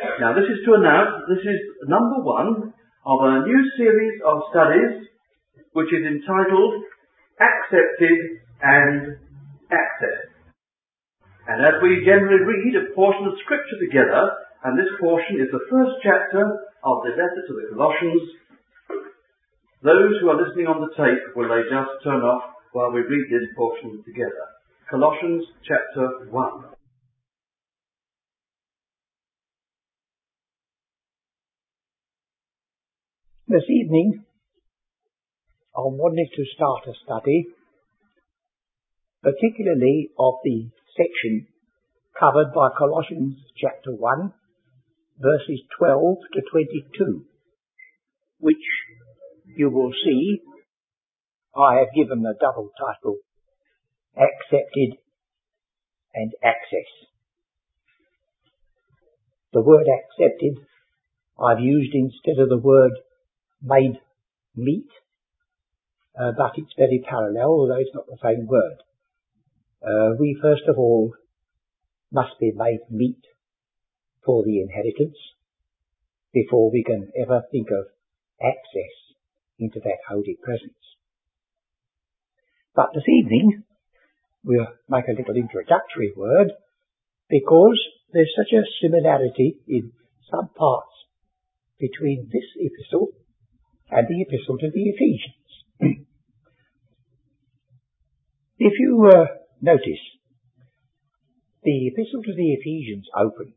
Now this is to announce this is number one of a new series of studies which is entitled Accepted and Access. And as we generally read a portion of scripture together, and this portion is the first chapter of the letter to the Colossians, those who are listening on the tape, will they just turn off while we read this portion together? Colossians chapter 1. This evening, I wanted to start a study, particularly of the section covered by Colossians chapter 1, verses 12 to 22, which you will see I have given the double title, Accepted and Access. The word accepted I've used instead of the word made meet, uh, but it's very parallel, although it's not the same word. Uh, we first of all must be made meet for the inheritance before we can ever think of access into that holy presence. But this evening, we'll make a little introductory word because there's such a similarity in some parts between this epistle and the epistle to the Ephesians. if you uh, notice, the epistle to the Ephesians opens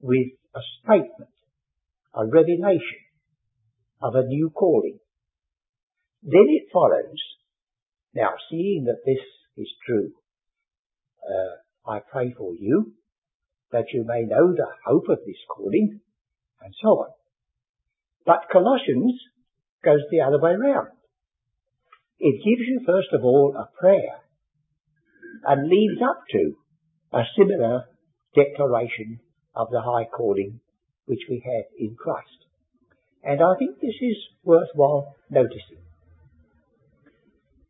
with a statement, a revelation of a new calling. Then it follows, now seeing that this is true, uh, I pray for you that you may know the hope of this calling, and so on. But Colossians goes the other way round. It gives you first of all a prayer and leads up to a similar declaration of the high calling which we have in Christ. And I think this is worthwhile noticing.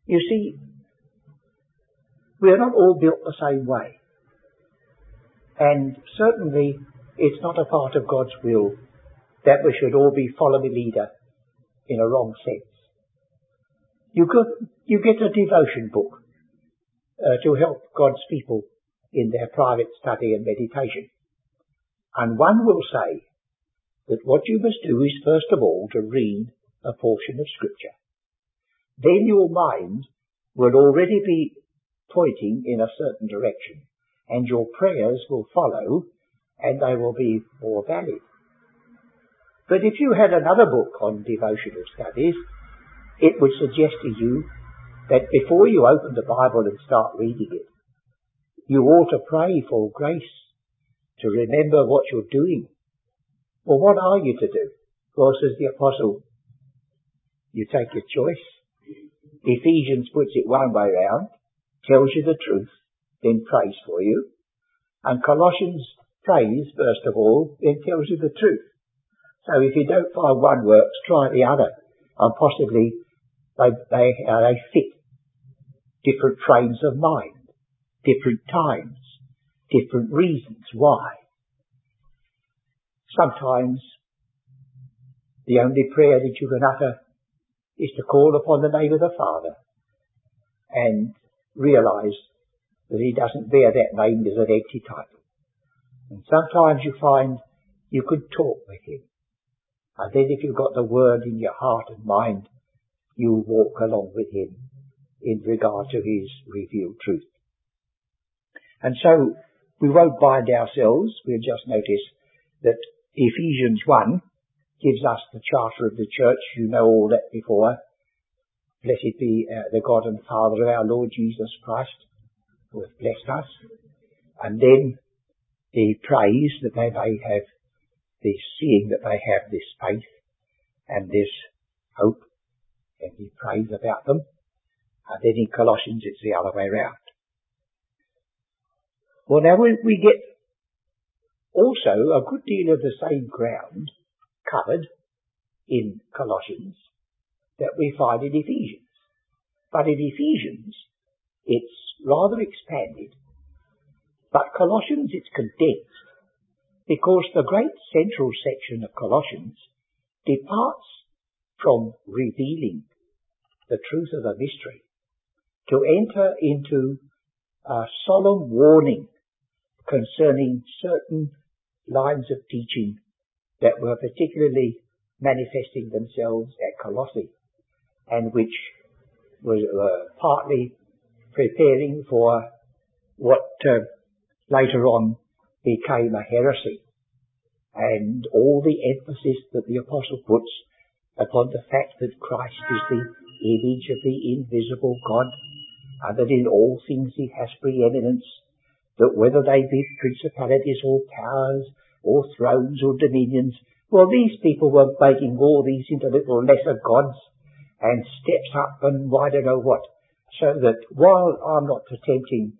You see, we are not all built the same way. And certainly it's not a part of God's will that we should all be follow the leader in a wrong sense. You get, you get a devotion book uh, to help God's people in their private study and meditation. And one will say that what you must do is first of all to read a portion of scripture. Then your mind will already be pointing in a certain direction and your prayers will follow and they will be more valid. But if you had another book on devotional studies, it would suggest to you that before you open the Bible and start reading it, you ought to pray for grace to remember what you're doing. Well, what are you to do? Well, says the apostle, you take your choice. Ephesians puts it one way round, tells you the truth, then prays for you. And Colossians prays, first of all, then tells you the truth. So if you don't find one works, try the other. And possibly they, they, uh, they fit different frames of mind, different times, different reasons why. Sometimes the only prayer that you can utter is to call upon the name of the Father and realize that he doesn't bear that name as an empty title. And sometimes you find you could talk with him. And then if you've got the word in your heart and mind, you walk along with him in regard to his revealed truth. And so we won't bind ourselves. We'll just notice that Ephesians 1 gives us the charter of the church. You know all that before. Blessed be uh, the God and Father of our Lord Jesus Christ, who has blessed us. And then the praise that they may have, the seeing that they have this faith and this hope, and he prays about them. And then in Colossians it's the other way around. Well now we, we get also a good deal of the same ground covered in Colossians that we find in Ephesians. But in Ephesians, it's rather expanded. But Colossians, it's condensed because the great central section of Colossians departs from revealing the truth of the mystery to enter into a solemn warning concerning certain lines of teaching that were particularly manifesting themselves at Colossae and which were partly preparing for what uh, later on became a heresy. And all the emphasis that the apostle puts upon the fact that Christ is the image of the invisible God, and that in all things he has preeminence, that whether they be principalities or powers, or thrones or dominions, well, these people were making all these into little lesser gods, and steps up and I don't know what. So that while I'm not attempting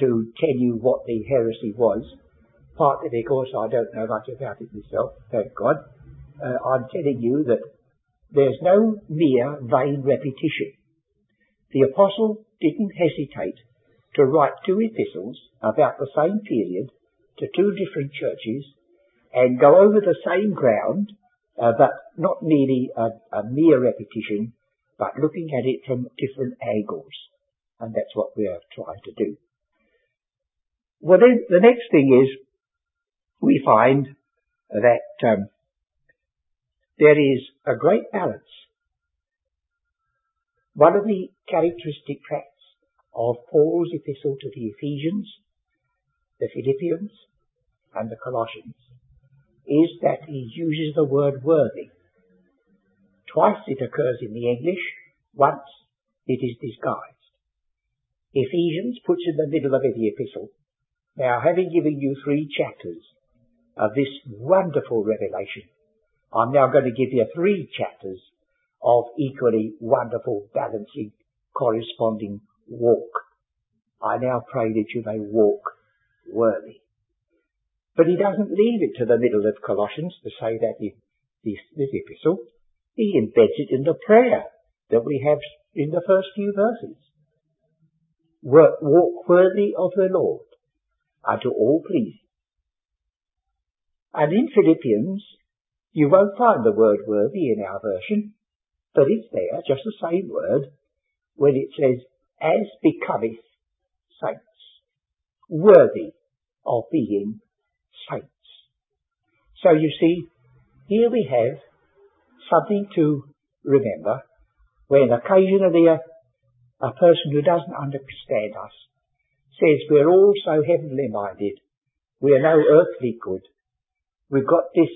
to tell you what the heresy was, partly because I don't know much about it myself, thank God, uh, I'm telling you that there's no mere vain repetition. The apostle didn't hesitate to write two epistles about the same period to two different churches and go over the same ground, uh, but not merely a, a mere repetition, but looking at it from different angles. And that's what we are trying to do. Well then, the next thing is, we find that um, there is a great balance. One of the characteristic traits of Paul's epistle to the Ephesians, the Philippians, and the Colossians is that he uses the word worthy. Twice it occurs in the English, once it is disguised. Ephesians puts in the middle of the epistle, now having given you three chapters of this wonderful revelation, I'm now going to give you three chapters of equally wonderful, balancing, corresponding walk. I now pray that you may walk worthy. But he doesn't leave it to the middle of Colossians to say that in this, this epistle. He embeds it in the prayer that we have in the first few verses. Walk worthy of the Lord unto all pleasing. And in Philippians, you won't find the word worthy in our version, but it's there, just the same word, when it says, as becometh saints, worthy of being saints. So you see, here we have something to remember when occasionally a, a person who doesn't understand us says we're all so heavenly minded, we are no earthly good. We've got this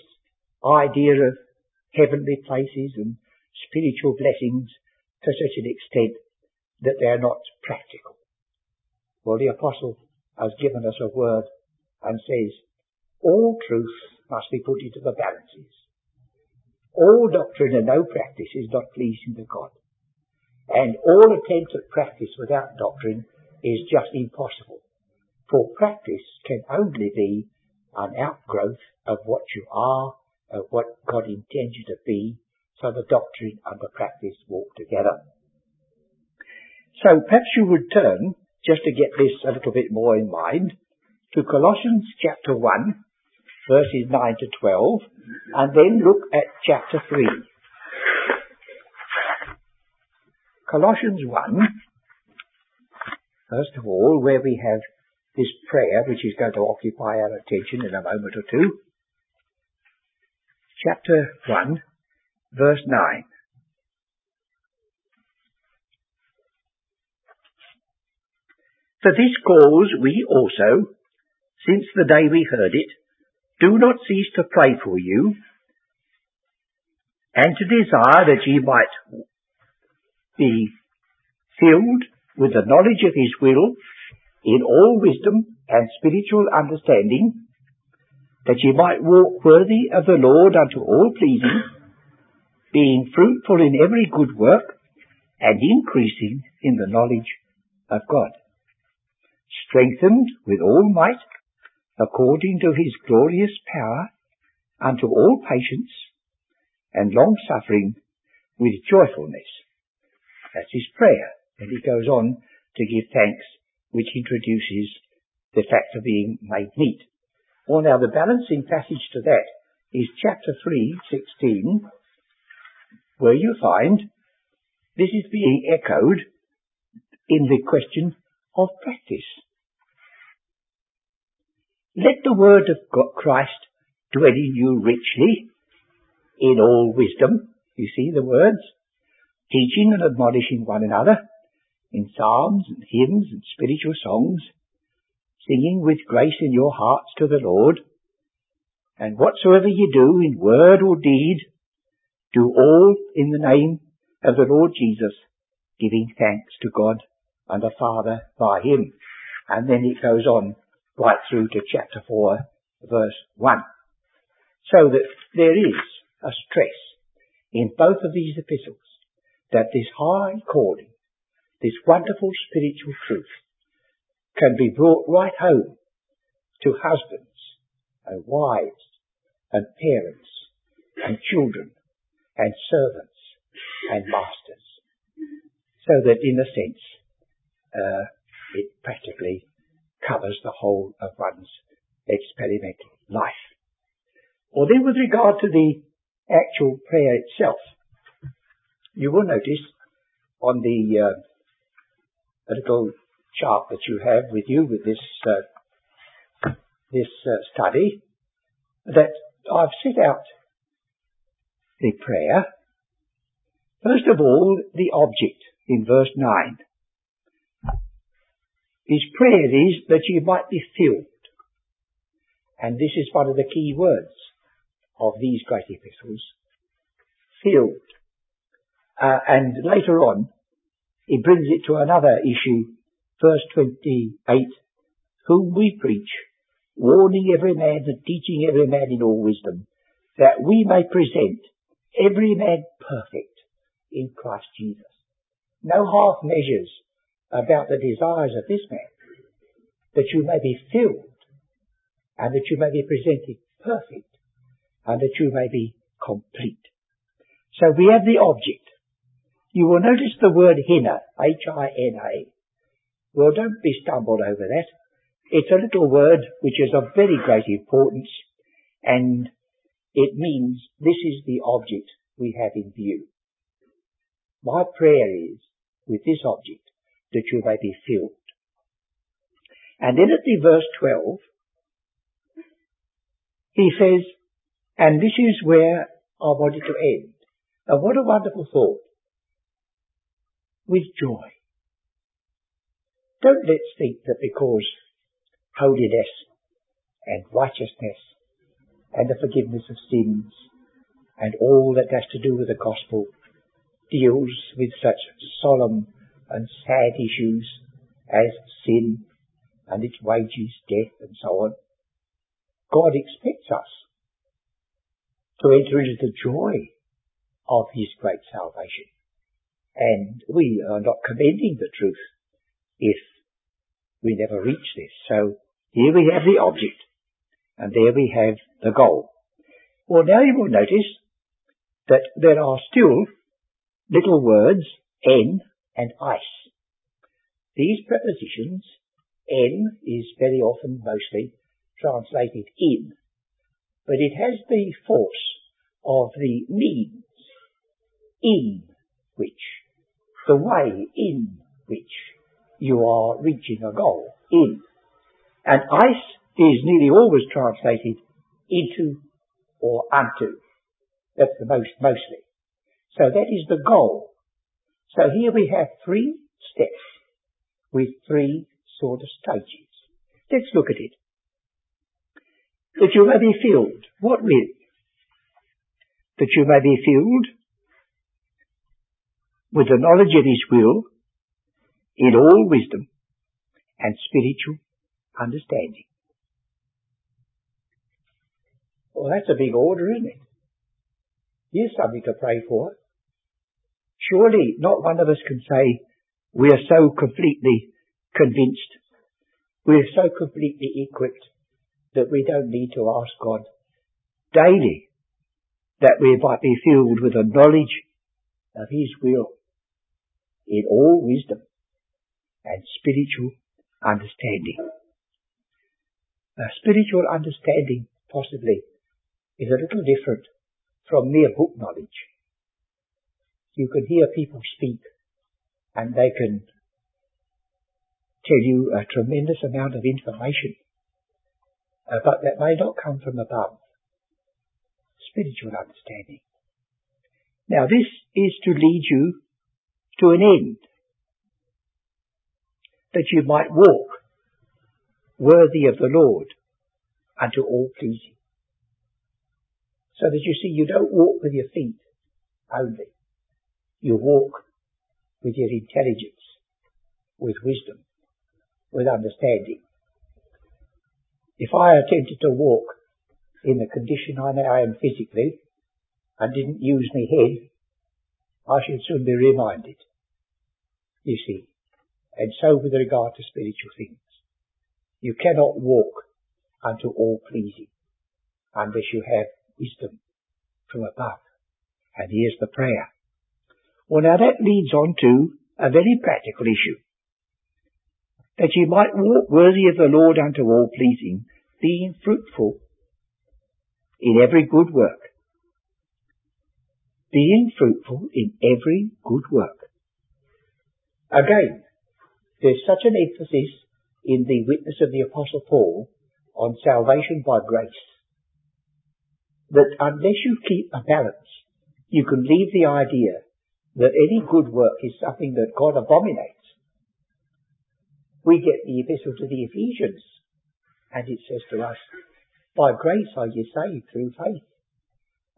idea of heavenly places and spiritual blessings to such an extent that they're not practical. Well, the apostle has given us a word and says, all truth must be put into the balances. All doctrine and no practice is not pleasing to God. And all attempt at practice without doctrine is just impossible. For practice can only be an outgrowth of what you are, of what God intends you to be, so the doctrine and the practice walk together. So perhaps you would turn, just to get this a little bit more in mind, to Colossians chapter 1, verses 9 to 12, and then look at chapter 3. Colossians 1, first of all, where we have this prayer, which is going to occupy our attention in a moment or two. Chapter 1, verse 9. For this cause we also, since the day we heard it, do not cease to pray for you, and to desire that ye might be filled with the knowledge of his will in all wisdom and spiritual understanding, that ye might walk worthy of the Lord unto all pleasing, being fruitful in every good work, and increasing in the knowledge of God, strengthened with all might according to his glorious power, unto all patience and long suffering with joyfulness. That's his prayer. And he goes on to give thanks, which introduces the fact of being made meet. Well, now the balancing passage to that is chapter 3, 16, where you find this is being echoed in the question of practice. Let the word of God, Christ dwell in you richly in all wisdom. You see the words? Teaching and admonishing one another in psalms and hymns and spiritual songs, singing with grace in your hearts to the Lord. And whatsoever ye do in word or deed, do all in the name of the Lord Jesus, giving thanks to God and the Father by him. And then it goes on right through to chapter 4, verse 1. So that there is a stress in both of these epistles that this high calling, this wonderful spiritual truth, can be brought right home to husbands and wives and parents and children and servants and masters. So that in a sense, uh, it practically covers the whole of one's experimental life. Or then with regard to the actual prayer itself, you will notice on the uh, little chart that you have with you with this uh, this uh, study that I've set out the prayer. First of all, the object in verse 9. His prayer is that you might be filled. And this is one of the key words of these great epistles. Filled. Uh, and later on, he brings it to another issue, verse 28, whom we preach, warning every man and teaching every man in all wisdom, that we may present every man perfect in Christ Jesus. No half measures about the desires of this man, that you may be filled, and that you may be presented perfect, and that you may be complete. So we have the object. You will notice the word hina, H-I-N-A. Well, don't be stumbled over that. It's a little word which is of very great importance, and it means this is the object we have in view. My prayer is, with this object, that you may be filled. And then at the verse 12, he says, and this is where I wanted to end. And what a wonderful thought. With joy. Don't let's think that because holiness and righteousness and the forgiveness of sins and all that has to do with the gospel deals with such solemn and sad issues as sin and its wages, death and so on. God expects us to enter into the joy of His great salvation. And we are not commending the truth if we never reach this. So here we have the object and there we have the goal. Well now you will notice that there are still little words, en and eis. These prepositions, en is very often mostly translated in, but it has the force of the means, in which, the way in which you are reaching a goal, in. And eis is nearly always translated into or unto. That's the most, mostly. So that is the goal. So here we have three steps with three sort of stages. Let's look at it. That you may be filled. What with? That you may be filled with the knowledge of His will in all wisdom and spiritual understanding. Well, that's a big order, isn't it? Here's something to pray for. Surely not one of us can say, we are so completely convinced, we are so completely equipped that we don't need to ask God daily that we might be filled with a knowledge of His will in all wisdom and spiritual understanding. A spiritual understanding, possibly, is a little different from mere book knowledge. You can hear people speak and they can tell you a tremendous amount of information, uh, but that may not come from above. Spiritual understanding. Now this is to lead you to an end, that you might walk worthy of the Lord unto all pleasing. So that you see, you don't walk with your feet only. You walk with your intelligence, with wisdom, with understanding. If I attempted to walk in the condition I now am physically and didn't use my head, I should soon be reminded. You see. And so with regard to spiritual things. You cannot walk unto all pleasing unless you have wisdom from above. And here's the prayer. Well now that leads on to a very practical issue that ye might walk worthy of the Lord unto all pleasing, being fruitful in every good work. Being fruitful in every good work. Again, there's such an emphasis in the witness of the Apostle Paul on salvation by grace that unless you keep a balance, you can leave the idea that any good work is something that God abominates we get the epistle to the Ephesians, and it says to us, By grace are you saved through faith,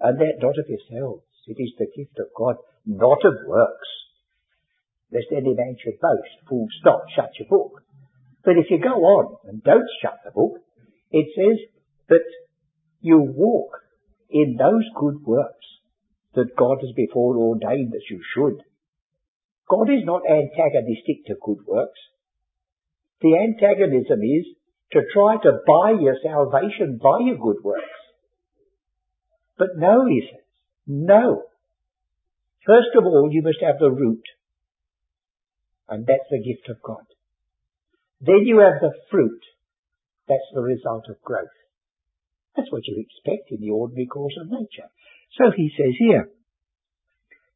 and that not of yourselves. It is the gift of God, not of works. Lest any man should boast, full stop, shut your book. But if you go on and don't shut the book, it says that you walk in those good works that God has before ordained that you should. God is not antagonistic to good works. The antagonism is to try to buy your salvation by your good works. But no, he says, no. First of all, you must have the root. And that's the gift of God. Then you have the fruit. That's the result of growth. That's what you expect in the ordinary course of nature. So he says here,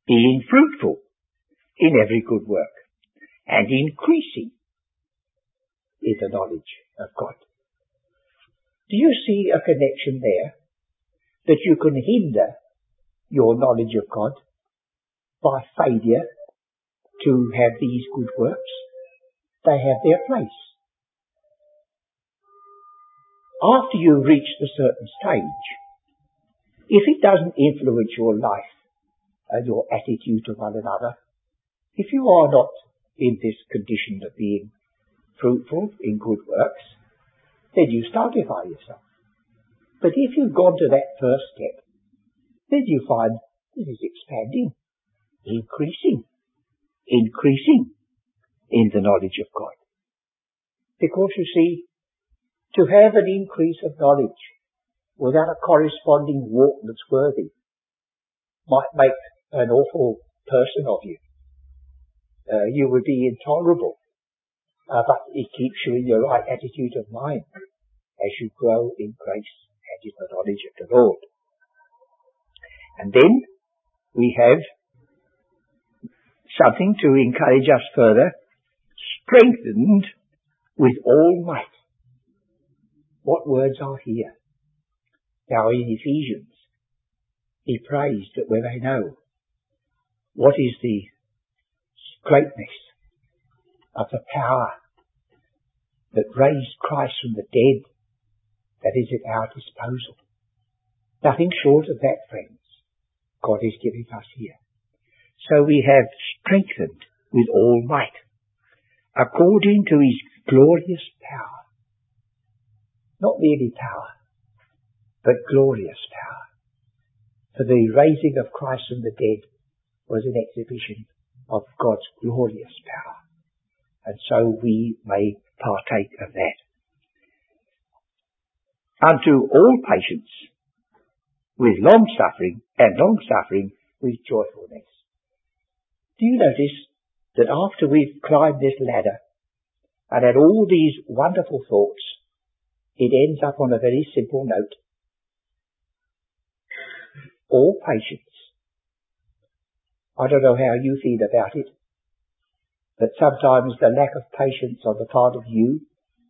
being fruitful in every good work and increasing is the knowledge of God. Do you see a connection there? That you can hinder your knowledge of God by failure to have these good works. They have their place. After you reach a certain stage, if it doesn't influence your life and your attitude to one another, if you are not in this condition of being fruitful in good works, then you stultify yourself. But if you've gone to that first step, then you find it is expanding, increasing, increasing in the knowledge of God. Because you see, to have an increase of knowledge without a corresponding walk that's worthy might make an awful person of you. Uh, you would be intolerable uh, but it keeps you in the right attitude of mind as you grow in grace and in the knowledge of the Lord. And then we have something to encourage us further, strengthened with all might. What words are here? Now in Ephesians, he prays that we may know what is the greatness of the power that raised Christ from the dead that is at our disposal. Nothing short of that, friends, God is giving us here. So we have strengthened with all might, according to his glorious power. Not merely power, but glorious power. For the raising of Christ from the dead was an exhibition of God's glorious power and so we may partake of that. Unto all patience, with long suffering, and long suffering with joyfulness. Do you notice that after we've climbed this ladder and had all these wonderful thoughts, it ends up on a very simple note. All patience. I don't know how you feel about it, but sometimes the lack of patience on the part of you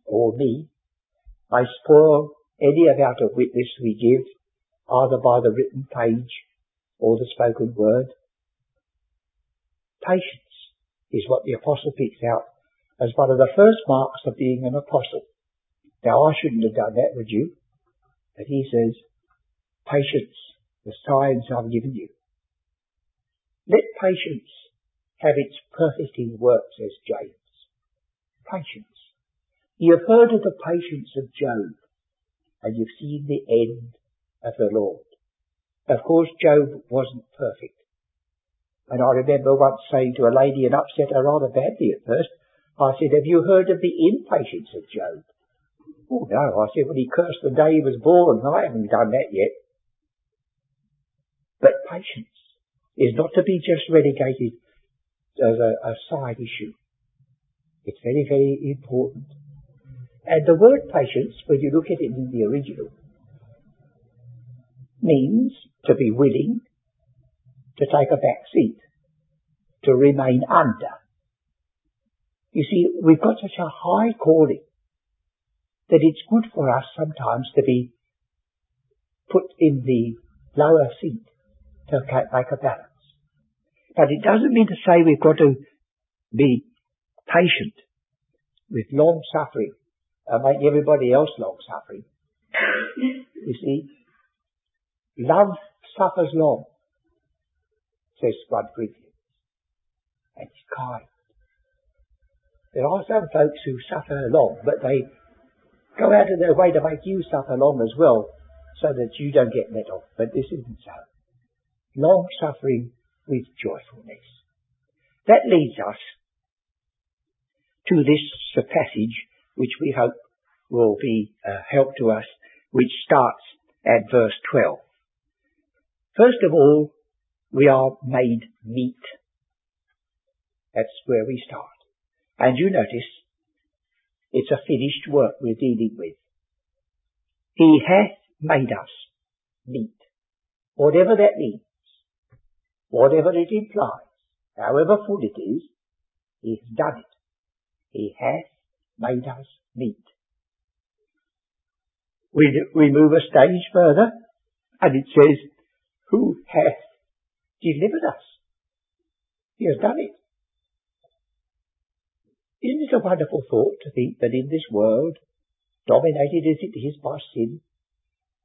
or me may spoil any amount of witness we give, either by the written page or the spoken word. Patience is what the apostle picks out as one of the first marks of being an apostle. Now I shouldn't have done that, would you? But he says, patience, the signs I've given you. Let patience have its perfecting work, says James. Patience. You've heard of the patience of Job, and you've seen the end of the Lord. Of course, Job wasn't perfect. And I remember once saying to a lady and upset her rather badly at first, I said, have you heard of the impatience of Job? Oh no, I said, well he cursed the day he was born. I haven't done that yet. But patience is not to be just relegated as a, a side issue. It's very, very important. And the word patience, when you look at it in the original, means to be willing to take a back seat, to remain under. You see, we've got such a high calling that it's good for us sometimes to be put in the lower seat to make a balance. But it doesn't mean to say we've got to be patient with long suffering and make everybody else long suffering. You see, love suffers long, says 1 Corinthians, and it's kind. There are some folks who suffer long, but they go out of their way to make you suffer long as well, so that you don't get let off. But this isn't so. Long suffering with joyfulness. That leads us to this passage, which we hope will be a help to us, which starts at verse 12. First of all, we are made meet. That's where we start. And you notice, it's a finished work we're dealing with. He hath made us meet. Whatever that means whatever it implies, however full it is, He has done it. He hath made us meet. We, we move a stage further, and it says, Who hath delivered us? He has done it. Isn't it a wonderful thought to think that in this world, dominated as it is by sin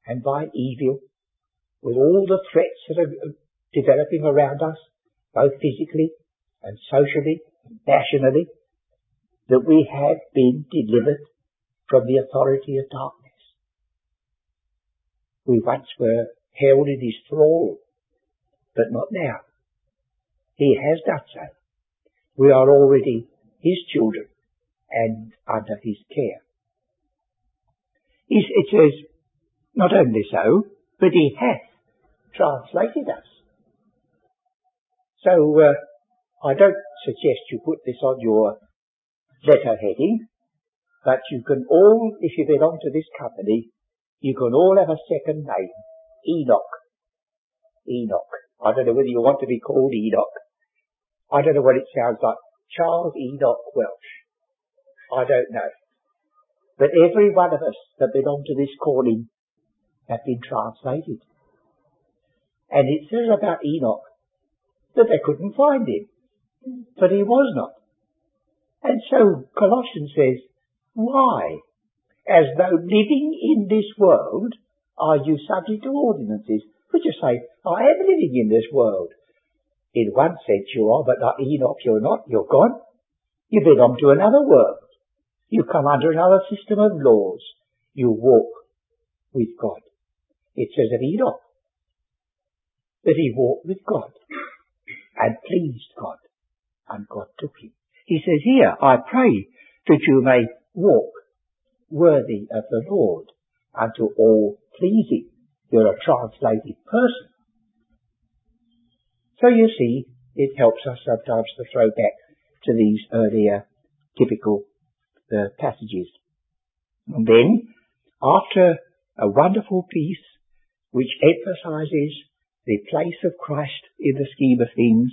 and by evil, with all the threats that are uh, developing around us, both physically and socially and nationally, that we have been delivered from the authority of darkness. We once were held in his thrall, but not now. He has done so. We are already his children and under his care. It says, not only so, but he hath translated us so uh, I don't suggest you put this on your letter heading, but you can all, if you belong to this company, you can all have a second name, Enoch. Enoch. I don't know whether you want to be called Enoch. I don't know what it sounds like. Charles Enoch Welch. I don't know. But every one of us that belong to this calling have been translated. And it says about Enoch that they couldn't find him. But he was not. And so Colossians says, why? As though living in this world, are you subject to ordinances? Which you say, I am living in this world. In one sense you are, but like Enoch you're not, you're gone. You belong to another world. You come under another system of laws. You walk with God. It says of Enoch that he walked with God and pleased God. And God took him. He says here, I pray that you may walk worthy of the Lord unto all pleasing. You're a translated person. So you see, it helps us sometimes to throw back to these earlier typical uh, passages. And then after a wonderful piece which emphasizes the place of Christ in the scheme of things,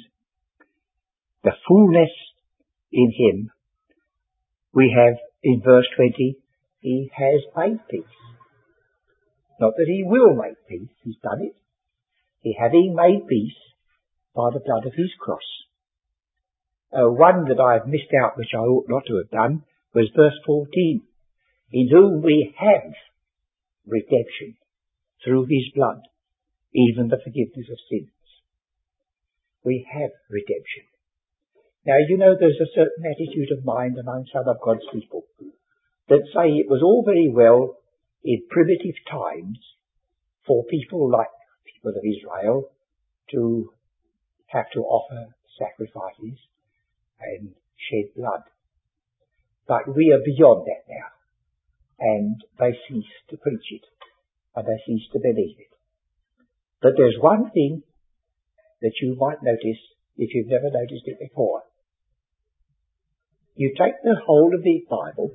the fullness in Him, we have in verse 20, He has made peace. Not that He will make peace, He's done it. He having made peace by the blood of His cross. Uh, one that I've missed out, which I ought not to have done, was verse 14. In whom we have redemption through His blood, even the forgiveness of sins. We have redemption. Now you know there's a certain attitude of mind among some of God's people that say it was all very well in primitive times for people like people of Israel to have to offer sacrifices and shed blood. But we are beyond that now. And they cease to preach it. And they cease to believe it. But there's one thing that you might notice if you've never noticed it before. You take the whole of the Bible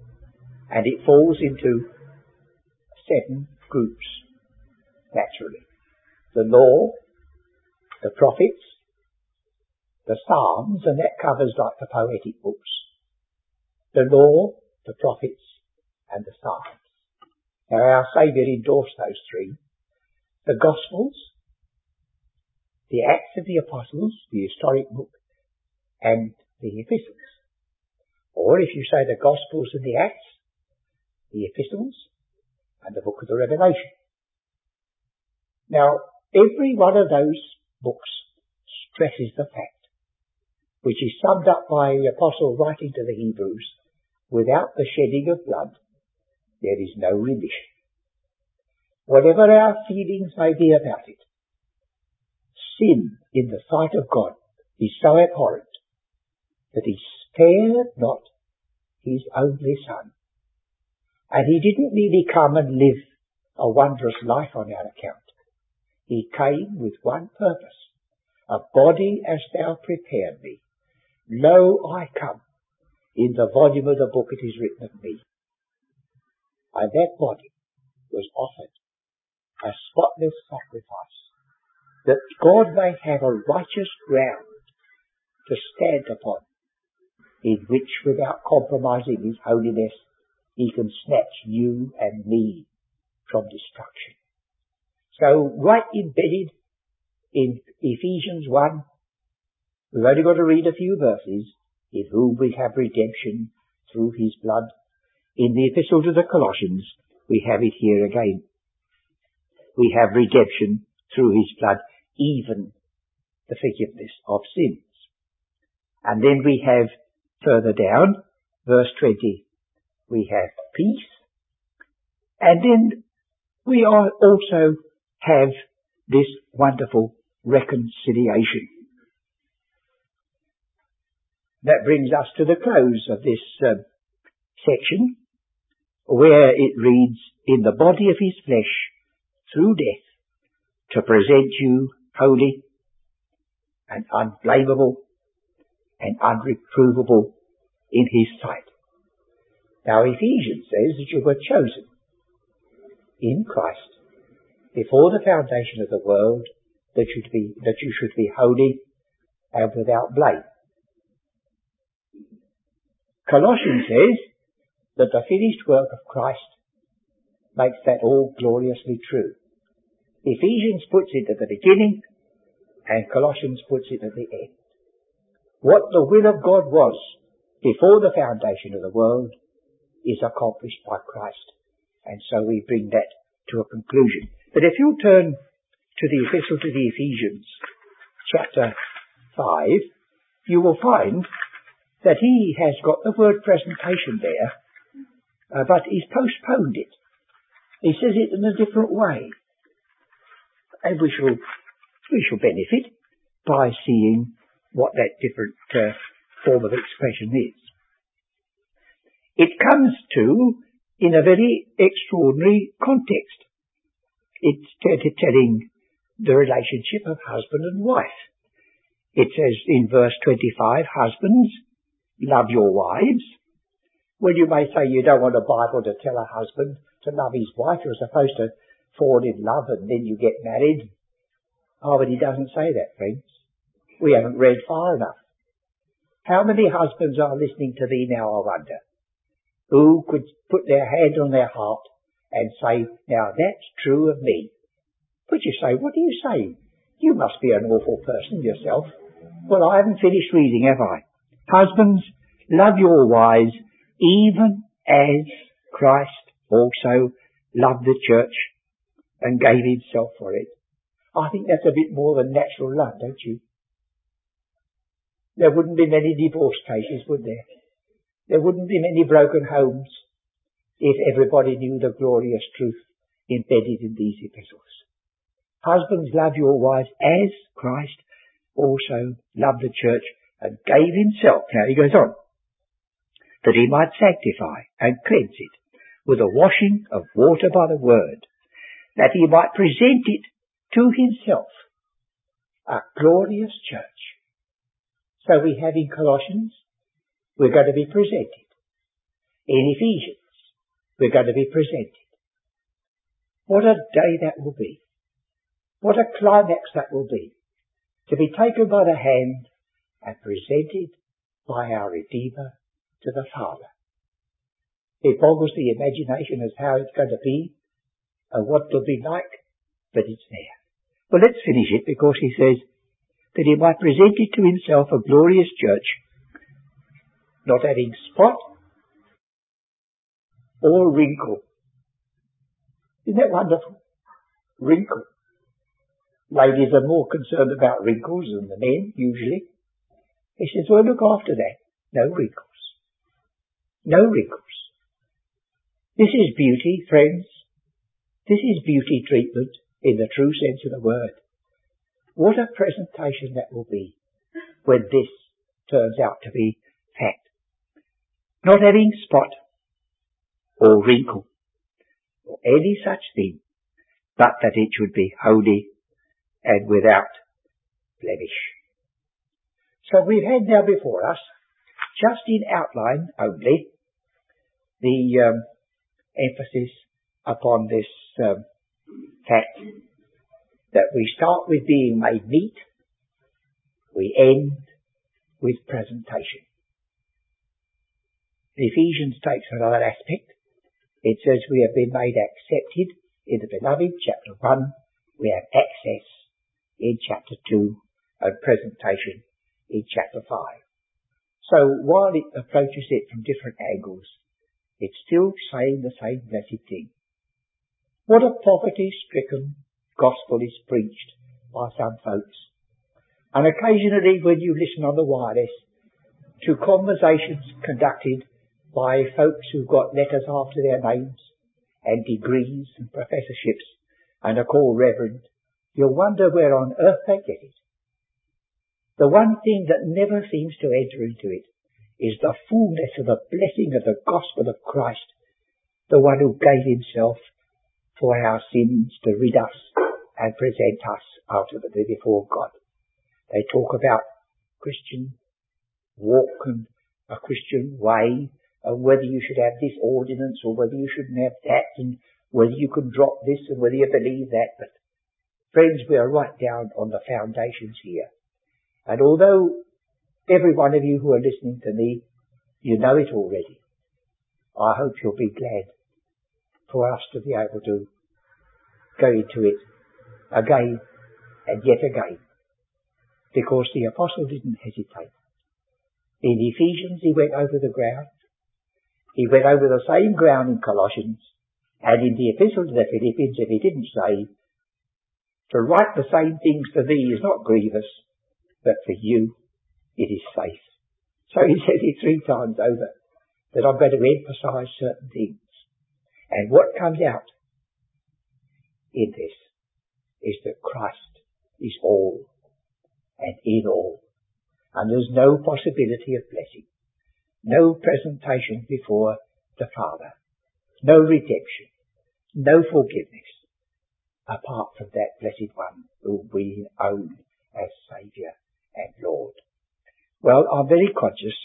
and it falls into seven groups, naturally. The law, the prophets, the Psalms, and that covers like the poetic books. The law, the prophets, and the Psalms. Now our Saviour endorsed those three. The Gospels, the Acts of the Apostles, the historic book, and the Epistles. Or if you say the Gospels and the Acts, the Epistles, and the book of the Revelation. Now, every one of those books stresses the fact, which is summed up by the Apostle writing to the Hebrews, without the shedding of blood, there is no remission. Whatever our feelings may be about it, sin in the sight of God is so abhorrent that he spared not his only son. And he didn't merely come and live a wondrous life on our account. He came with one purpose, a body as thou prepared me. Lo, I come. In the volume of the book it is written of me. And that body was offered a spotless sacrifice, that God may have a righteous ground to stand upon in which without compromising his holiness, he can snatch you and me from destruction. So right embedded in Ephesians 1, we've only got to read a few verses, in whom we have redemption through his blood. In the epistle to the Colossians, we have it here again. We have redemption through his blood, even the forgiveness of sins. And then we have Further down, verse 20, we have peace. And then we also have this wonderful reconciliation. That brings us to the close of this uh, section, where it reads, in the body of his flesh, through death, to present you holy and unblameable and unreprovable in his sight. Now Ephesians says that you were chosen in Christ before the foundation of the world that you, be, that you should be holy and without blame. Colossians says that the finished work of Christ makes that all gloriously true. Ephesians puts it at the beginning and Colossians puts it at the end. What the will of God was before the foundation of the world is accomplished by Christ. And so we bring that to a conclusion. But if you turn to the epistle to the Ephesians, chapter 5, you will find that he has got the word presentation there, uh, but he's postponed it. He says it in a different way. And we shall, we shall benefit by seeing what that different uh, form of expression is. It comes to in a very extraordinary context. It's telling the relationship of husband and wife. It says in verse 25, husbands, love your wives. Well, you may say you don't want a Bible to tell a husband to love his wife. You're supposed to fall in love and then you get married. Oh, but he doesn't say that, friends. We haven't read far enough. How many husbands are listening to thee now, I wonder, who could put their hand on their heart and say, now that's true of me. But you say, what are you saying? You must be an awful person yourself. Well, I haven't finished reading, have I? Husbands, love your wives even as Christ also loved the church and gave himself for it. I think that's a bit more than natural love, don't you? There wouldn't be many divorce cases, would there? There wouldn't be many broken homes if everybody knew the glorious truth embedded in these epistles. Husbands, love your wives as Christ also loved the church and gave himself. Now he goes on. That he might sanctify and cleanse it with a washing of water by the word, that he might present it to himself, a glorious church. So we have in Colossians, we're going to be presented. In Ephesians, we're going to be presented. What a day that will be. What a climax that will be. To be taken by the hand and presented by our Redeemer to the Father. It boggles the imagination as how it's going to be and what it'll be like, but it's there. Well, let's finish it because he says that he might present it to himself a glorious church, not having spot or wrinkle. Isn't that wonderful? Wrinkle. Ladies are more concerned about wrinkles than the men, usually. He says, well, look after that. No wrinkles. No wrinkles. This is beauty, friends. This is beauty treatment in the true sense of the word. What a presentation that will be when this turns out to be fact. Not having spot or wrinkle or any such thing, but that it should be holy and without blemish. So we've had now before us, just in outline only, the um, emphasis upon this um, fact that we start with being made meet, we end with presentation. Ephesians takes another aspect. It says we have been made accepted in the beloved, chapter 1. We have access in chapter 2 and presentation in chapter 5. So while it approaches it from different angles, it's still saying the same blessed thing. What a poverty-stricken gospel is preached by some folks. And occasionally when you listen on the wireless to conversations conducted by folks who've got letters after their names and degrees and professorships and are called reverend, you'll wonder where on earth they get it. The one thing that never seems to enter into it is the fullness of the blessing of the gospel of Christ, the one who gave himself for our sins to rid us and present us ultimately before God. They talk about Christian walk and a Christian way and whether you should have this ordinance or whether you shouldn't have that and whether you can drop this and whether you believe that. But friends, we are right down on the foundations here. And although every one of you who are listening to me, you know it already, I hope you'll be glad for us to be able to go into it again and yet again. Because the apostle didn't hesitate. In Ephesians he went over the ground. He went over the same ground in Colossians. And in the epistle to the Philippians, if he didn't say, to write the same things to thee is not grievous, but for you it is safe. So he says it three times over that I'm going to emphasize certain things. And what comes out in this is that Christ is all and in all. And there's no possibility of blessing. No presentation before the Father. No redemption. No forgiveness. Apart from that blessed one whom we own as Saviour and Lord. Well, I'm very conscious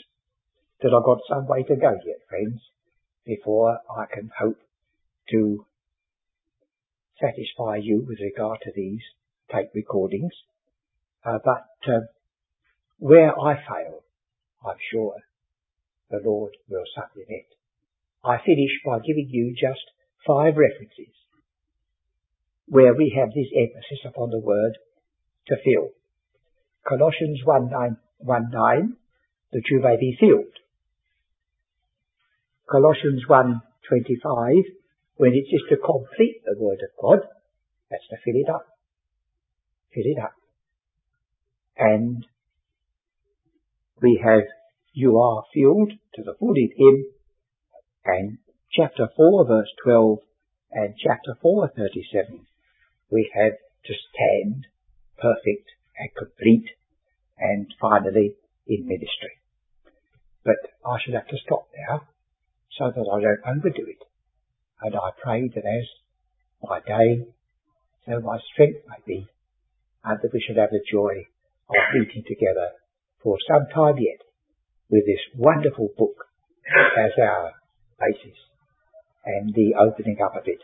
that I've got some way to go yet, friends, before I can hope to satisfy you with regard to these tape recordings, uh, but uh, where I fail, I'm sure the Lord will supplement. I finish by giving you just five references where we have this emphasis upon the word to fill. Colossians 1 9, 1 9 that you may be filled. Colossians 1 25 when it's to complete the word of God, that's to fill it up. Fill it up. And we have you are filled to the full in him and chapter 4 verse 12 and chapter 4 37 we have to stand perfect and complete and finally in ministry. But I should have to stop now so that I don't overdo it. And I pray that as my day, so my strength may be, and that we should have the joy of meeting together for some time yet with this wonderful book as our basis and the opening up of it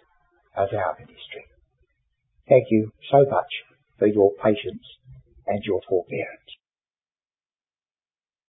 as our ministry. Thank you so much for your patience and your forbearance.